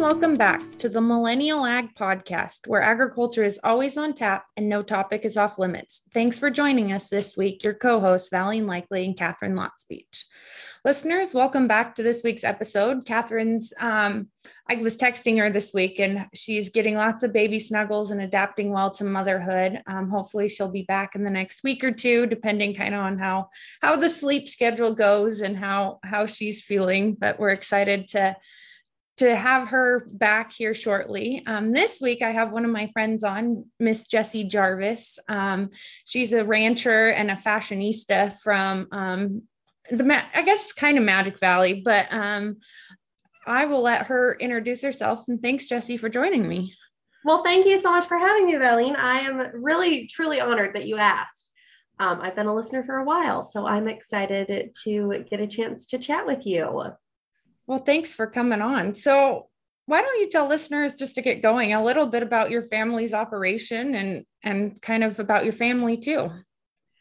welcome back to the Millennial Ag Podcast, where agriculture is always on tap and no topic is off limits. Thanks for joining us this week, your co hosts, Valine Lickley and Catherine Lotspeech. Listeners, welcome back to this week's episode. Catherine's, um, I was texting her this week and she's getting lots of baby snuggles and adapting well to motherhood. Um, hopefully she'll be back in the next week or two, depending kind of on how, how the sleep schedule goes and how, how she's feeling, but we're excited to to have her back here shortly. Um, this week, I have one of my friends on, Miss Jessie Jarvis. Um, she's a rancher and a fashionista from um, the I guess it's kind of Magic Valley, but um, I will let her introduce herself. And thanks, Jessie, for joining me. Well, thank you so much for having me, Valine. I am really, truly honored that you asked. Um, I've been a listener for a while, so I'm excited to get a chance to chat with you. Well, thanks for coming on. So, why don't you tell listeners just to get going a little bit about your family's operation and and kind of about your family too?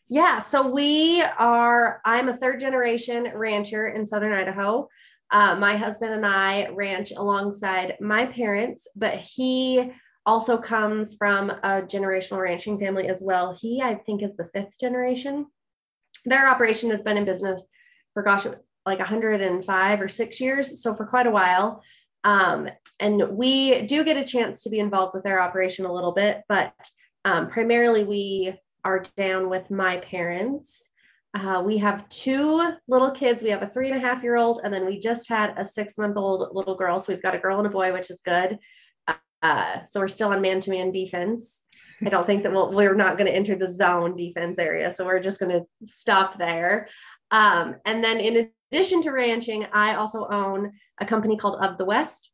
Yeah, so we are, I'm a third generation rancher in Southern Idaho. Uh, my husband and I ranch alongside my parents, but he also comes from a generational ranching family as well. He, I think, is the fifth generation. Their operation has been in business for, gosh, like 105 or six years. So for quite a while. Um, and we do get a chance to be involved with their operation a little bit, but um, primarily we are down with my parents. Uh, we have two little kids. We have a three and a half year old, and then we just had a six month old little girl. So we've got a girl and a boy, which is good. Uh, so we're still on man to man defense. I don't think that we'll, we're not going to enter the zone defense area. So we're just going to stop there. Um, and then in addition to ranching, I also own a company called Of the West,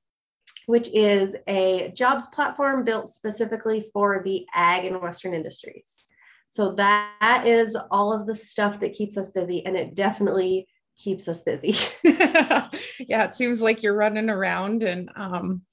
which is a jobs platform built specifically for the ag and Western industries. So that is all of the stuff that keeps us busy, and it definitely keeps us busy. yeah, it seems like you're running around and um,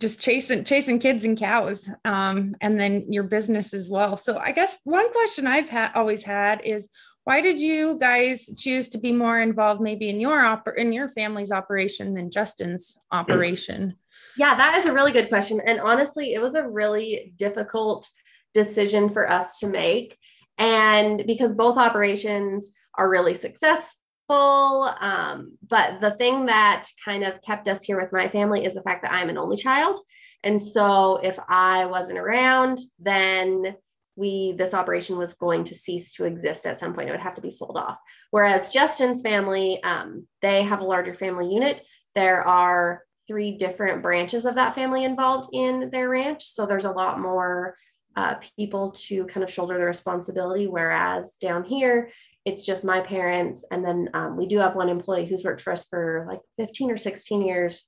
just chasing chasing kids and cows, um, and then your business as well. So I guess one question I've always had is why did you guys choose to be more involved maybe in your oper- in your family's operation than Justin's operation? Yeah, that is a really good question. And honestly, it was a really difficult decision for us to make. And because both operations are really successful, um, but the thing that kind of kept us here with my family is the fact that I'm an only child. And so if I wasn't around, then we this operation was going to cease to exist at some point. It would have to be sold off. Whereas Justin's family, um, they have a larger family unit. There are three different branches of that family involved in their ranch, so there's a lot more uh, people to kind of shoulder the responsibility. Whereas down here, it's just my parents. And then um, we do have one employee who's worked for us for like 15 or 16 years.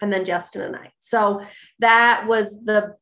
And then Justin and I. So that was the,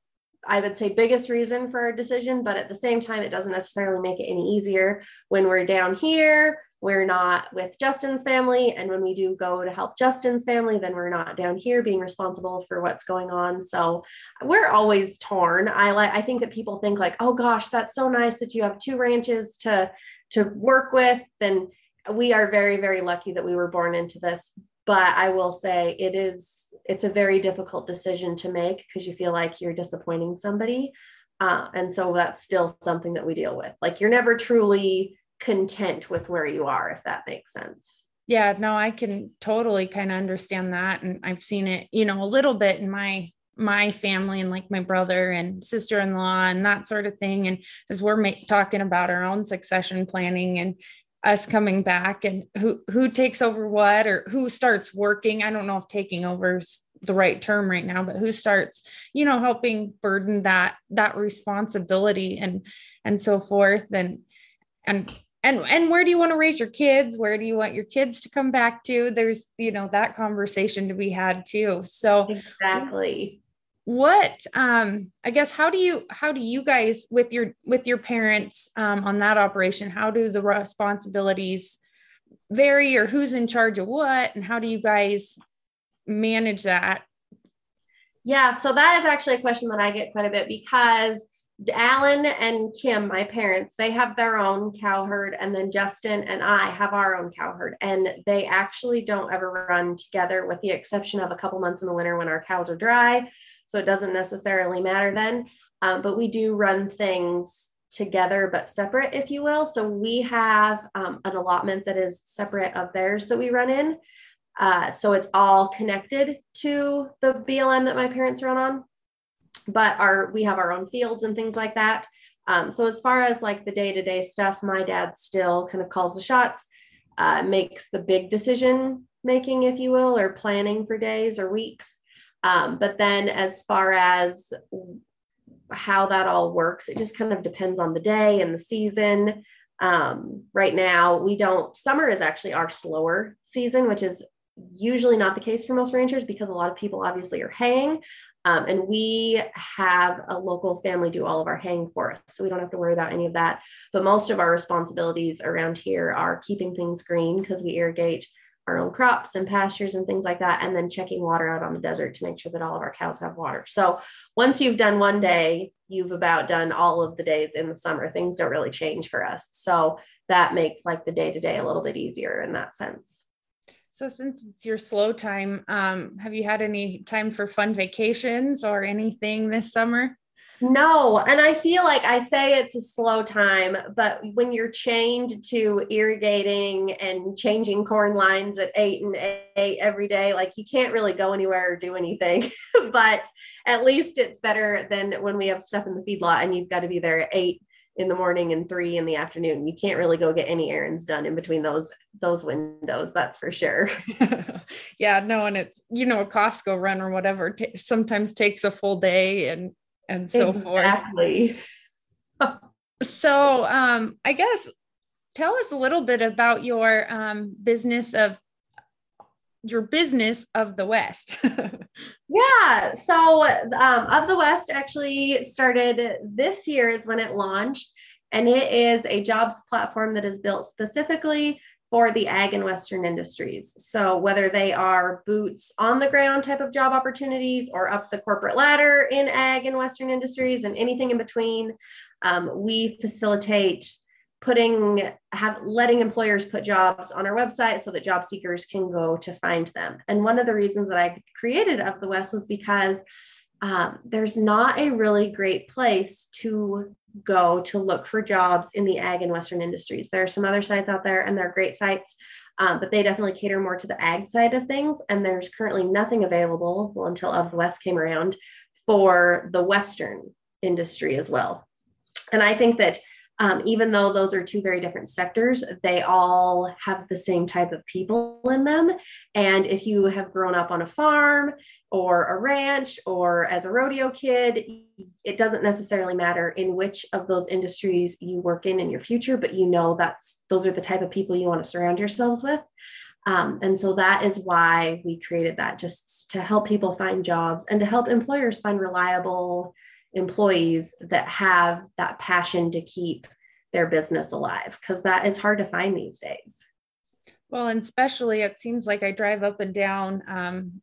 I would say, biggest reason for our decision. But at the same time, it doesn't necessarily make it any easier when we're down here we're not with Justin's family. And when we do go to help Justin's family, then we're not down here being responsible for what's going on. So we're always torn. I like I think that people think like, oh gosh, that's so nice that you have two ranches to to work with. Then we are very, very lucky that we were born into this. But I will say it is it's a very difficult decision to make because you feel like you're disappointing somebody. Uh, and so that's still something that we deal with. Like you're never truly content with where you are, if that makes sense. Yeah, no, I can totally kind of understand that. And I've seen it, you know, a little bit in my my family and like my brother and sister-in-law and that sort of thing and as we're ma- talking about our own succession planning and us coming back and who who takes over what or who starts working. I don't know if taking over is the right term right now but who starts you know helping burden that that responsibility and and so forth. And and and and where do you want to raise your kids? Where do you want your kids to come back to? There's you know that conversation to be had too. So exactly what um i guess how do you how do you guys with your with your parents um, on that operation how do the responsibilities vary or who's in charge of what and how do you guys manage that yeah so that is actually a question that i get quite a bit because Alan and Kim, my parents, they have their own cow herd, and then Justin and I have our own cow herd. And they actually don't ever run together, with the exception of a couple months in the winter when our cows are dry. So it doesn't necessarily matter then. Um, but we do run things together but separate, if you will. So we have um, an allotment that is separate of theirs that we run in. Uh, so it's all connected to the BLM that my parents run on but our we have our own fields and things like that. Um, so as far as like the day to day stuff, my dad still kind of calls the shots, uh, makes the big decision making, if you will, or planning for days or weeks. Um, but then as far as how that all works, it just kind of depends on the day and the season. Um, right now, we don't, summer is actually our slower season, which is usually not the case for most ranchers because a lot of people obviously are haying. Um, and we have a local family do all of our haying for us. So we don't have to worry about any of that. But most of our responsibilities around here are keeping things green because we irrigate our own crops and pastures and things like that. And then checking water out on the desert to make sure that all of our cows have water. So once you've done one day, you've about done all of the days in the summer. Things don't really change for us. So that makes like the day to day a little bit easier in that sense. So since it's your slow time, um, have you had any time for fun vacations or anything this summer? No, and I feel like I say it's a slow time, but when you're chained to irrigating and changing corn lines at eight and eight every day, like you can't really go anywhere or do anything. but at least it's better than when we have stuff in the feedlot and you've got to be there at eight in the morning and three in the afternoon. You can't really go get any errands done in between those those windows. That's for sure. yeah, no, and it's you know a Costco run or whatever t- sometimes takes a full day and and so exactly. forth. so um, I guess tell us a little bit about your um, business of your business of the West. yeah. So, um, of the West actually started this year, is when it launched. And it is a jobs platform that is built specifically for the ag and Western industries. So, whether they are boots on the ground type of job opportunities or up the corporate ladder in ag and Western industries and anything in between, um, we facilitate putting have letting employers put jobs on our website so that job seekers can go to find them and one of the reasons that i created of the west was because um, there's not a really great place to go to look for jobs in the ag and western industries. There are some other sites out there and they're great sites um, but they definitely cater more to the ag side of things and there's currently nothing available well until of the west came around for the western industry as well. And i think that um, even though those are two very different sectors, they all have the same type of people in them. And if you have grown up on a farm or a ranch or as a rodeo kid, it doesn't necessarily matter in which of those industries you work in in your future, but you know that's those are the type of people you want to surround yourselves with. Um, and so that is why we created that just to help people find jobs and to help employers find reliable employees that have that passion to keep their business alive because that is hard to find these days. Well, and especially it seems like I drive up and down um,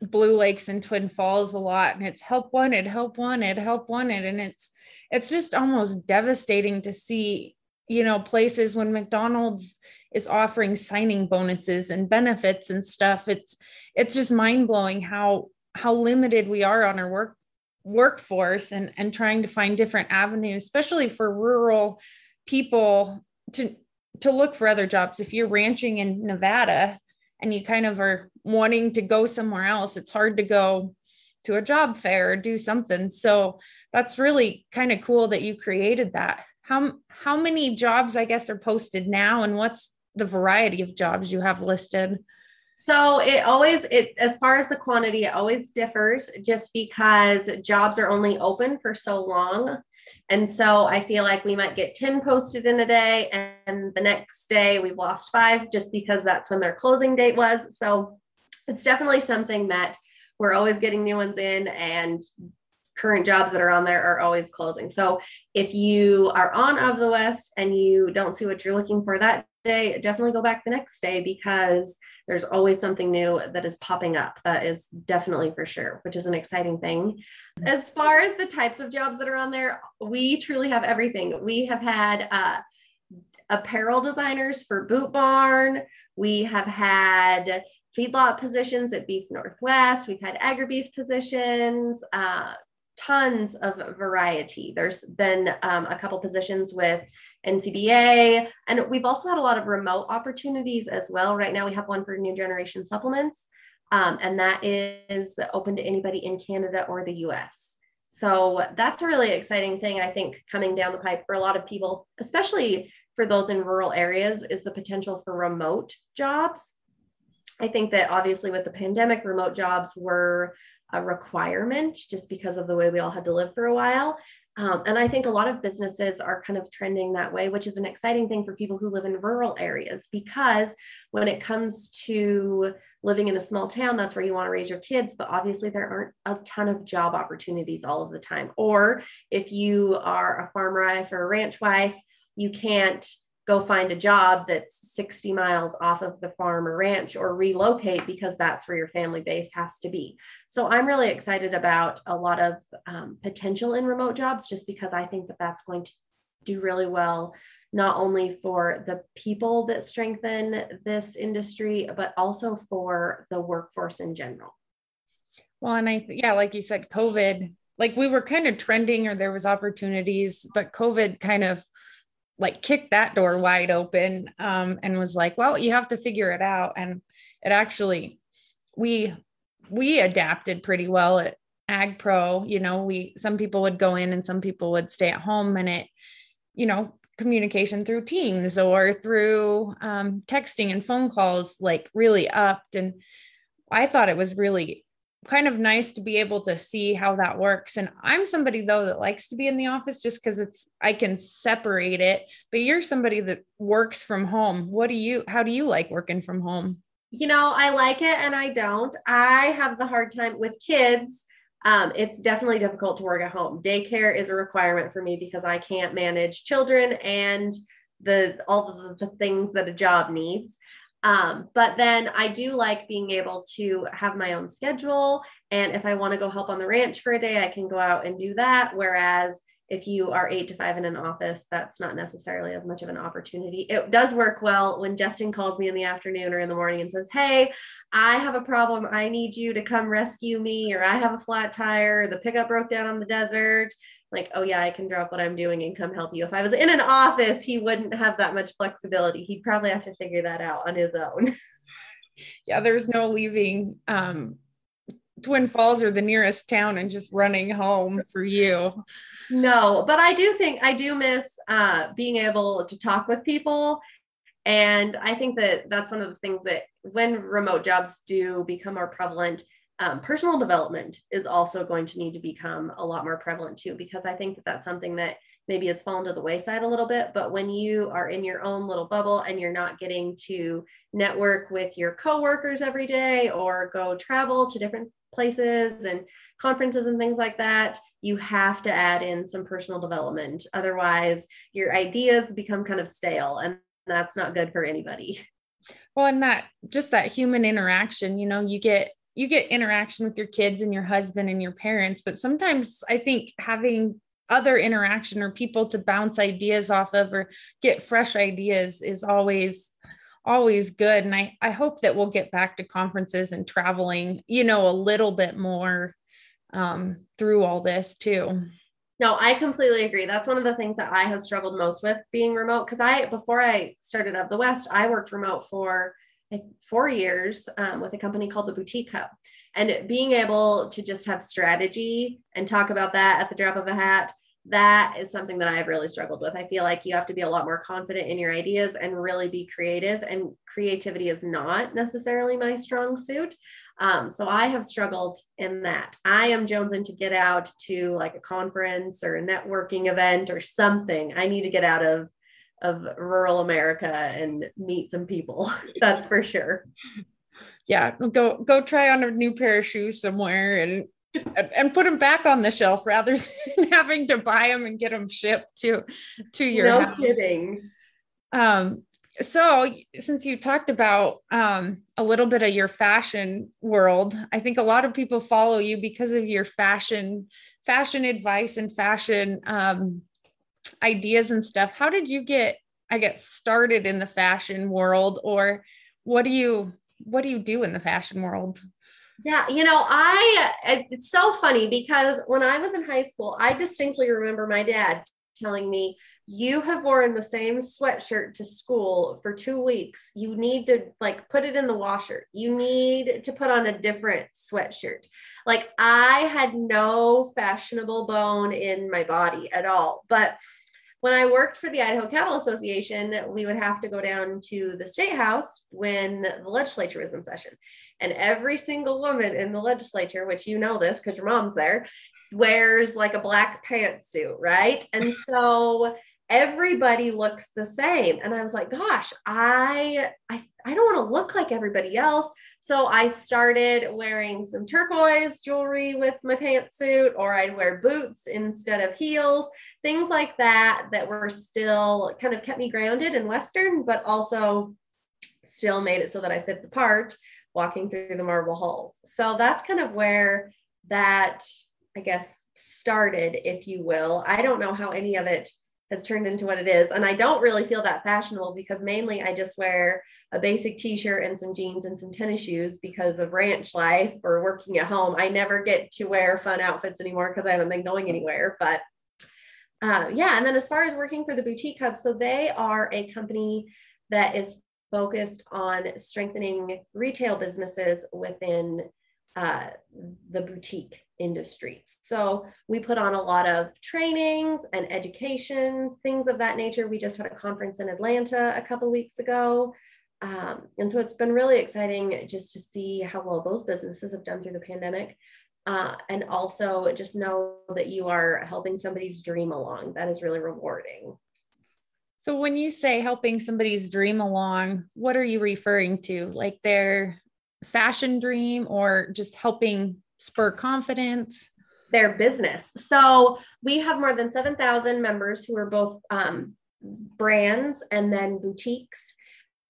Blue Lakes and Twin Falls a lot, and it's help wanted, help wanted, help wanted, and it's it's just almost devastating to see you know places when McDonald's is offering signing bonuses and benefits and stuff. It's it's just mind blowing how how limited we are on our work workforce and and trying to find different avenues especially for rural people to to look for other jobs. If you're ranching in nevada and you kind of are wanting to go somewhere else it's hard to go to a job fair or do something. So that's really kind of cool that you created that. How how many jobs i guess are posted now and what's the variety of jobs you have listed so it always it as far as the quantity, it always differs just because jobs are only open for so long. And so I feel like we might get 10 posted in a day and the next day we've lost five just because that's when their closing date was. So it's definitely something that we're always getting new ones in and current jobs that are on there are always closing. So if you are on of the West and you don't see what you're looking for that day, definitely go back the next day because there's always something new that is popping up. That is definitely for sure, which is an exciting thing. As far as the types of jobs that are on there, we truly have everything. We have had uh, apparel designers for Boot Barn. We have had feedlot positions at Beef Northwest. We've had agri beef positions, uh, tons of variety. There's been um, a couple positions with NCBA, and we've also had a lot of remote opportunities as well. Right now, we have one for New Generation Supplements, um, and that is open to anybody in Canada or the US. So that's a really exciting thing, I think, coming down the pipe for a lot of people, especially for those in rural areas, is the potential for remote jobs. I think that obviously with the pandemic, remote jobs were a requirement just because of the way we all had to live for a while. Um, and I think a lot of businesses are kind of trending that way, which is an exciting thing for people who live in rural areas because when it comes to living in a small town, that's where you want to raise your kids. But obviously, there aren't a ton of job opportunities all of the time. Or if you are a farm wife or a ranch wife, you can't go find a job that's 60 miles off of the farm or ranch or relocate because that's where your family base has to be. So I'm really excited about a lot of um, potential in remote jobs just because I think that that's going to do really well, not only for the people that strengthen this industry, but also for the workforce in general. Well, and I, yeah, like you said, COVID, like we were kind of trending or there was opportunities, but COVID kind of like kicked that door wide open um, and was like, well, you have to figure it out. And it actually, we, we adapted pretty well at Ag Pro. You know, we, some people would go in and some people would stay at home and it, you know, communication through Teams or through um, texting and phone calls, like really upped. And I thought it was really kind of nice to be able to see how that works. And I'm somebody though that likes to be in the office just because it's I can separate it. But you're somebody that works from home. What do you how do you like working from home? You know, I like it and I don't. I have the hard time with kids. Um, it's definitely difficult to work at home. Daycare is a requirement for me because I can't manage children and the all the things that a job needs. Um, but then I do like being able to have my own schedule. And if I want to go help on the ranch for a day, I can go out and do that. Whereas if you are eight to five in an office, that's not necessarily as much of an opportunity. It does work well when Justin calls me in the afternoon or in the morning and says, Hey, I have a problem. I need you to come rescue me, or I have a flat tire. The pickup broke down on the desert like, oh yeah, I can drop what I'm doing and come help you. If I was in an office, he wouldn't have that much flexibility. He'd probably have to figure that out on his own. yeah, there's no leaving um, Twin Falls or the nearest town and just running home for you. No, but I do think I do miss uh, being able to talk with people. And I think that that's one of the things that when remote jobs do become more prevalent, um, personal development is also going to need to become a lot more prevalent too, because I think that that's something that maybe has fallen to the wayside a little bit. But when you are in your own little bubble and you're not getting to network with your coworkers every day or go travel to different places and conferences and things like that, you have to add in some personal development. Otherwise, your ideas become kind of stale, and that's not good for anybody. Well, and that just that human interaction, you know, you get you get interaction with your kids and your husband and your parents but sometimes i think having other interaction or people to bounce ideas off of or get fresh ideas is always always good. And i i hope that we'll get back to conferences and traveling you know a little bit more um, through all this too. No i completely agree. That's one of the things that i have struggled most with being remote because i before i started of the west i worked remote for four years um, with a company called the Boutique Hub. And being able to just have strategy and talk about that at the drop of a hat, that is something that I've really struggled with. I feel like you have to be a lot more confident in your ideas and really be creative. And creativity is not necessarily my strong suit. Um, so I have struggled in that. I am jonesing to get out to like a conference or a networking event or something. I need to get out of of rural America and meet some people. That's for sure. Yeah, go go try on a new pair of shoes somewhere and and, put them back on the shelf rather than having to buy them and get them shipped to to your no house. kidding. Um, so since you talked about um, a little bit of your fashion world, I think a lot of people follow you because of your fashion fashion advice and fashion um, ideas and stuff. How did you get I get started in the fashion world, or what do you what do you do in the fashion world? Yeah, you know, I uh, it's so funny because when I was in high school, I distinctly remember my dad telling me, "You have worn the same sweatshirt to school for 2 weeks. You need to like put it in the washer. You need to put on a different sweatshirt." Like I had no fashionable bone in my body at all. But when I worked for the Idaho Cattle Association, we would have to go down to the state house when the legislature was in session. And every single woman in the legislature, which you know this because your mom's there, wears like a black pantsuit, right? And so everybody looks the same. And I was like, gosh, I I, I don't want to look like everybody else. So I started wearing some turquoise jewelry with my pantsuit, or I'd wear boots instead of heels, things like that, that were still kind of kept me grounded in Western, but also still made it so that I fit the part walking through the marble halls. So that's kind of where that, I guess, started, if you will. I don't know how any of it has turned into what it is. And I don't really feel that fashionable because mainly I just wear a basic t shirt and some jeans and some tennis shoes because of ranch life or working at home. I never get to wear fun outfits anymore because I haven't been going anywhere. But uh, yeah, and then as far as working for the Boutique Hub, so they are a company that is focused on strengthening retail businesses within uh, the boutique industry. So we put on a lot of trainings and education, things of that nature. We just had a conference in Atlanta a couple weeks ago. Um, and so it's been really exciting just to see how well those businesses have done through the pandemic. Uh, and also just know that you are helping somebody's dream along. That is really rewarding. So when you say helping somebody's dream along, what are you referring to? Like their fashion dream or just helping spur confidence? Their business. So we have more than 7,000 members who are both um, brands and then boutiques.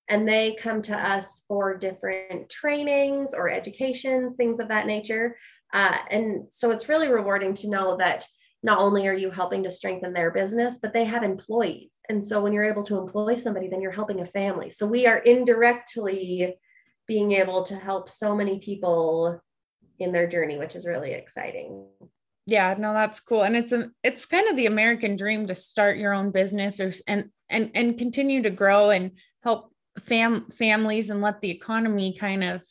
And they come to us for different trainings or educations, things of that nature. Uh, and so it's really rewarding to know that not only are you helping to strengthen their business, but they have employees. And so when you're able to employ somebody, then you're helping a family. So we are indirectly being able to help so many people in their journey, which is really exciting. Yeah, no, that's cool. And it's a it's kind of the American dream to start your own business or and and and continue to grow and help fam families and let the economy kind of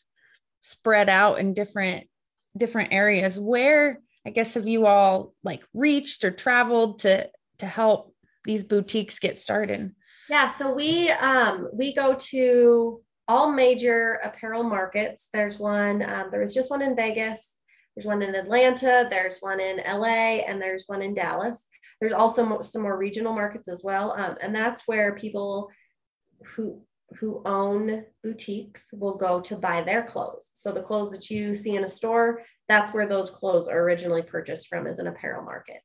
spread out in different different areas. Where I guess have you all like reached or traveled to to help these boutiques get started? Yeah, so we um we go to all major apparel markets. There's one, um, there was just one in Vegas, there's one in Atlanta, there's one in LA, and there's one in Dallas. There's also some more regional markets as well. Um, and that's where people who who own boutiques will go to buy their clothes. So the clothes that you see in a store, that's where those clothes are originally purchased from as an apparel market.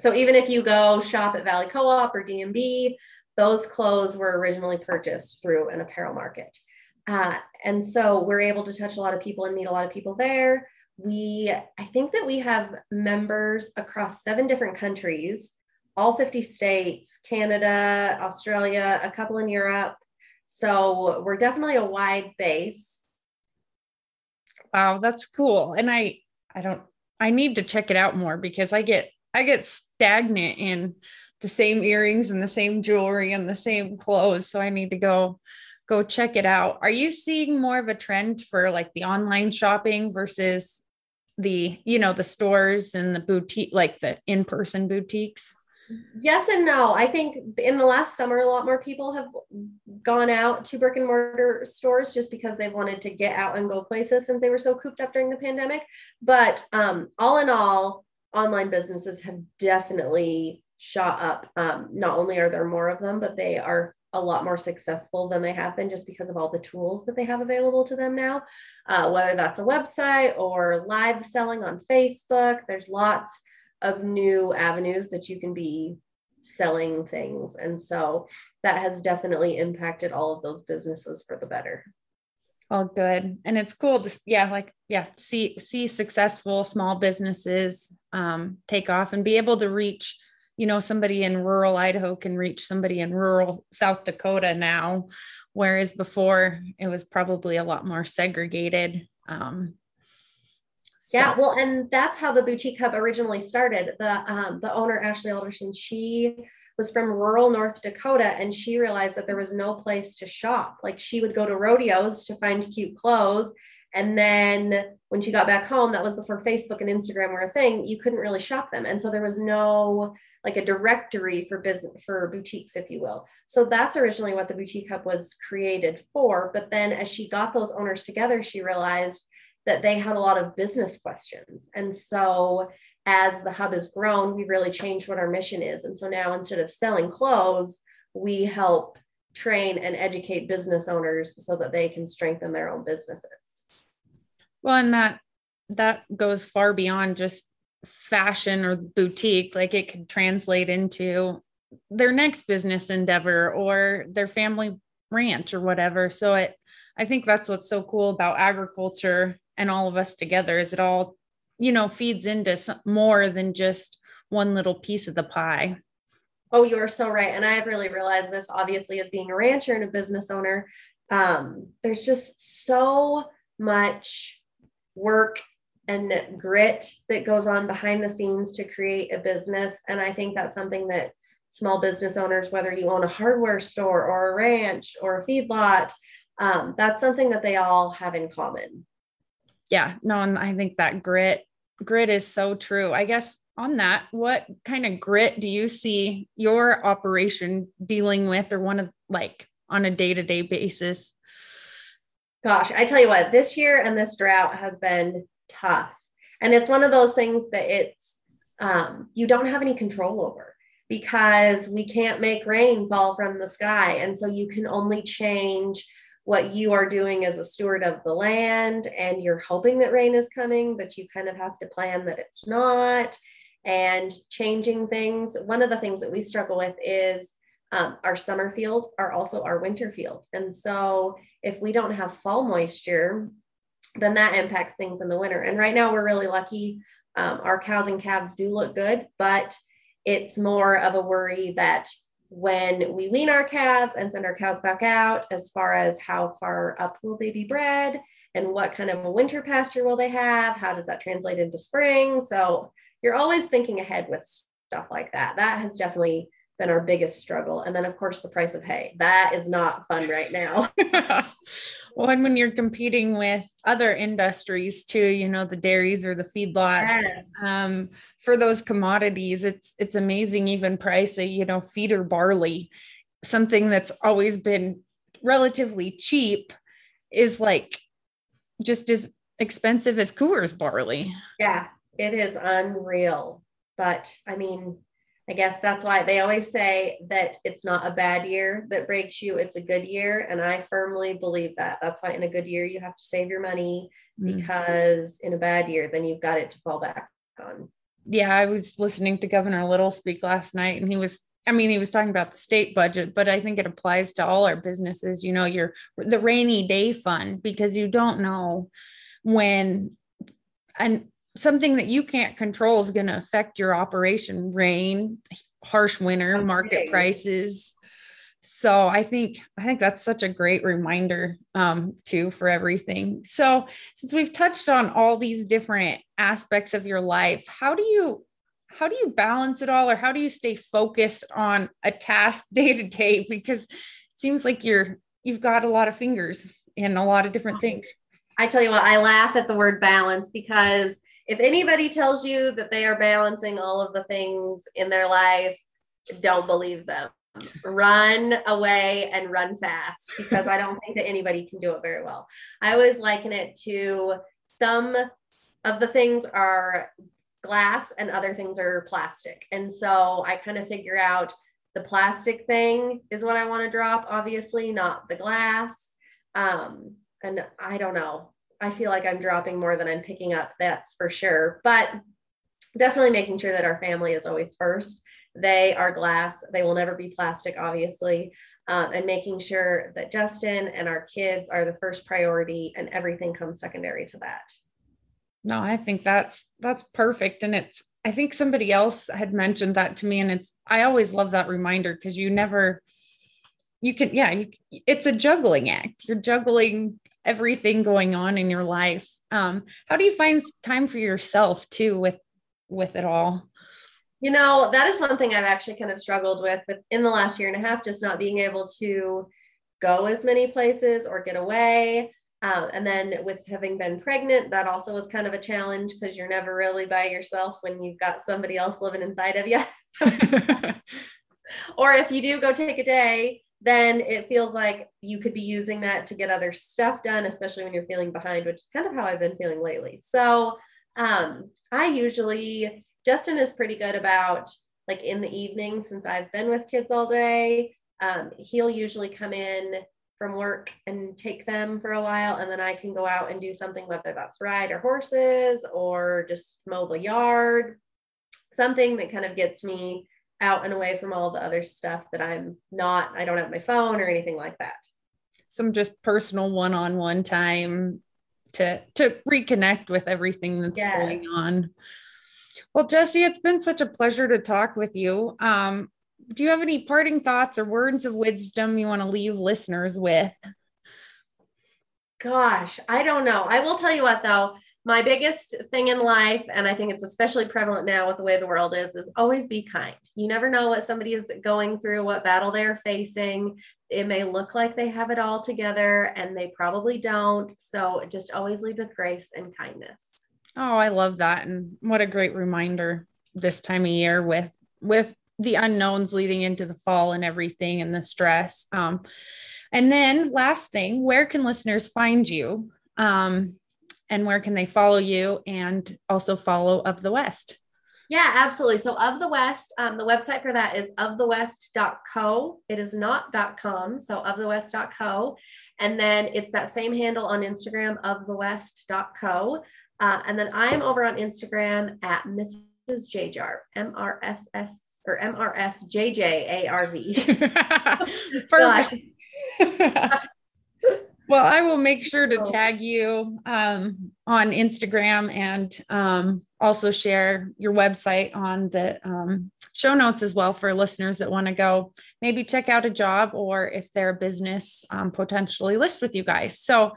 So even if you go shop at Valley Co-op or D&B, those clothes were originally purchased through an apparel market. Uh, and so we're able to touch a lot of people and meet a lot of people there. We, I think that we have members across seven different countries, all 50 states, Canada, Australia, a couple in Europe. So we're definitely a wide base. Wow, that's cool. And I, I don't, I need to check it out more because I get, I get stagnant in the same earrings and the same jewelry and the same clothes. So I need to go go check it out. Are you seeing more of a trend for like the online shopping versus the, you know, the stores and the boutique, like the in-person boutiques? Yes and no. I think in the last summer, a lot more people have gone out to brick and mortar stores just because they wanted to get out and go places since they were so cooped up during the pandemic. But um, all in all, online businesses have definitely shot up. Um, not only are there more of them, but they are a lot more successful than they have been just because of all the tools that they have available to them now, uh, whether that's a website or live selling on Facebook. There's lots of new avenues that you can be selling things. And so that has definitely impacted all of those businesses for the better. Oh, good. And it's cool to, yeah, like, yeah, see, see successful small businesses um, take off and be able to reach you know somebody in rural idaho can reach somebody in rural south dakota now whereas before it was probably a lot more segregated um, yeah well and that's how the boutique hub originally started. The um, the owner ashley alderson she was from rural north dakota and she realized that there was no place to shop. Like she would go to rodeos to find cute clothes and then when she got back home, that was before Facebook and Instagram were a thing, you couldn't really shop them. And so there was no like a directory for business for boutiques, if you will. So that's originally what the boutique hub was created for. But then as she got those owners together, she realized that they had a lot of business questions. And so as the hub has grown, we really changed what our mission is. And so now instead of selling clothes, we help train and educate business owners so that they can strengthen their own businesses. Well, and that that goes far beyond just fashion or boutique. Like it could translate into their next business endeavor or their family ranch or whatever. So it I think that's what's so cool about agriculture and all of us together is it all, you know, feeds into some, more than just one little piece of the pie. Oh, you are so right. And I've really realized this obviously as being a rancher and a business owner. Um, there's just so much work and grit that goes on behind the scenes to create a business. And I think that's something that small business owners, whether you own a hardware store or a ranch or a feedlot, um, that's something that they all have in common. Yeah, no, and I think that grit, grit is so true. I guess on that, what kind of grit do you see your operation dealing with, or one of like on a day to day basis? gosh, I tell you what, this year and this drought has been tough. And it's one of those things that it's, um, you don't have any control over because we can't make rain fall from the sky. And so you can only change what you are doing as a steward of the land. And you're hoping that rain is coming, but you kind of have to plan that it's not and changing things. One of the things that we struggle with is um, our summer fields are also our winter fields. And so if we don't have fall moisture, then that impacts things in the winter. And right now we're really lucky. Um, our cows and calves do look good, but it's more of a worry that when we wean our calves and send our cows back out, as far as how far up will they be bred and what kind of a winter pasture will they have? How does that translate into spring? So you're always thinking ahead with stuff like that. That has definitely been our biggest struggle. And then, of course, the price of hay. That is not fun right now. well, and when you're competing with other industries too, you know, the dairies or the feedlot, yes. um, for those commodities, it's it's amazing. Even price, you know, feeder barley, something that's always been relatively cheap, is like just as expensive as Coors barley. Yeah, it is unreal. But I mean, I guess that's why they always say that it's not a bad year that breaks you, it's a good year. And I firmly believe that. That's why in a good year, you have to save your money mm. because in a bad year, then you've got it to fall back on. Yeah, I was listening to Governor Little speak last night, and he was I mean, he was talking about the state budget, but I think it applies to all our businesses. You know, your the rainy day fund because you don't know when and something that you can't control is going to affect your operation. Rain harsh winter okay. market prices. So i think i think that's such a great reminder um, too for everything. So since we've touched on all these different aspects of your life how do you how do you balance it all or how do you stay focused on a task day to day? Because it seems like you're you've got a lot of fingers in a lot of different things. I tell you what i laugh at the word balance because if anybody tells you that they are balancing all of the things in their life, don't believe them. Run away and run fast because I don't think that anybody can do it very well. I always liken it to some of the things are glass and other things are plastic. And so I kind of figure out the plastic thing is what I want to drop, obviously, not the glass. Um, and I don't know. I feel like I'm dropping more than I'm picking up, that's for sure. But definitely making sure that our family is always first. They are glass, they will never be plastic, obviously. Um, and making sure that Justin and our kids are the first priority and everything comes secondary to that. No, I think that's that's perfect and it's I think somebody else had mentioned that to me and it's I always love that reminder because you never you can yeah, you, it's a juggling act. You're juggling everything going on in your life. Um how do you find time for yourself too with with it all? You know, that is one thing I've actually kind of struggled with in the last year and a half, just not being able to go as many places or get away. Um, and then with having been pregnant, that also was kind of a challenge because you're never really by yourself when you've got somebody else living inside of you. or if you do go take a day, then it feels like you could be using that to get other stuff done, especially when you're feeling behind, which is kind of how I've been feeling lately. So um, I usually, Justin is pretty good about like in the evening since I've been with kids all day. Um, he'll usually come in from work and take them for a while and then I can go out and do something whether that's ride or horses or just mow the yard something that kind of gets me out and away from all the other stuff that I'm not I don't have my phone or anything like that some just personal one-on-one time to to reconnect with everything that's yes. going on well Jessie, it's been such a pleasure to talk with you um do you have any parting thoughts or words of wisdom you want to leave listeners with? Gosh, I don't know. I will tell you what though, my biggest thing in life, and I think it's especially prevalent now with the way the world is, is always be kind. You never know what somebody is going through, what battle they're facing. It may look like they have it all together and they probably don't. So just always lead with grace and kindness. Oh, I love that. And what a great reminder this time of year with with the unknowns leading into the fall and everything and the stress. Um, and then last thing, where can listeners find you? Um, and where can they follow you and also follow Of the West? Yeah, absolutely. So of the West, um, the website for that is ofthewest.co. It is not .com, so ofthewest.co. And then it's that same handle on Instagram, ofthewest.co. Uh, and then I am over on Instagram at Mrs. J-Jarv, M-R-S-S or MRSJJARV. Perfect. well, I will make sure to tag you um, on Instagram and um, also share your website on the um, show notes as well for listeners that want to go maybe check out a job or if they're a business um, potentially list with you guys. So,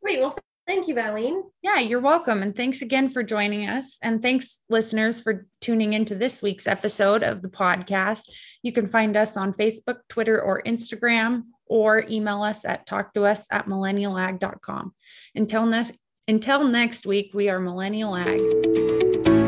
great. Well, Thank you, Valine. Yeah, you're welcome. And thanks again for joining us. And thanks, listeners, for tuning into this week's episode of the podcast. You can find us on Facebook, Twitter, or Instagram, or email us at talktous at millennialag.com. Until next until next week, we are Millennial Ag.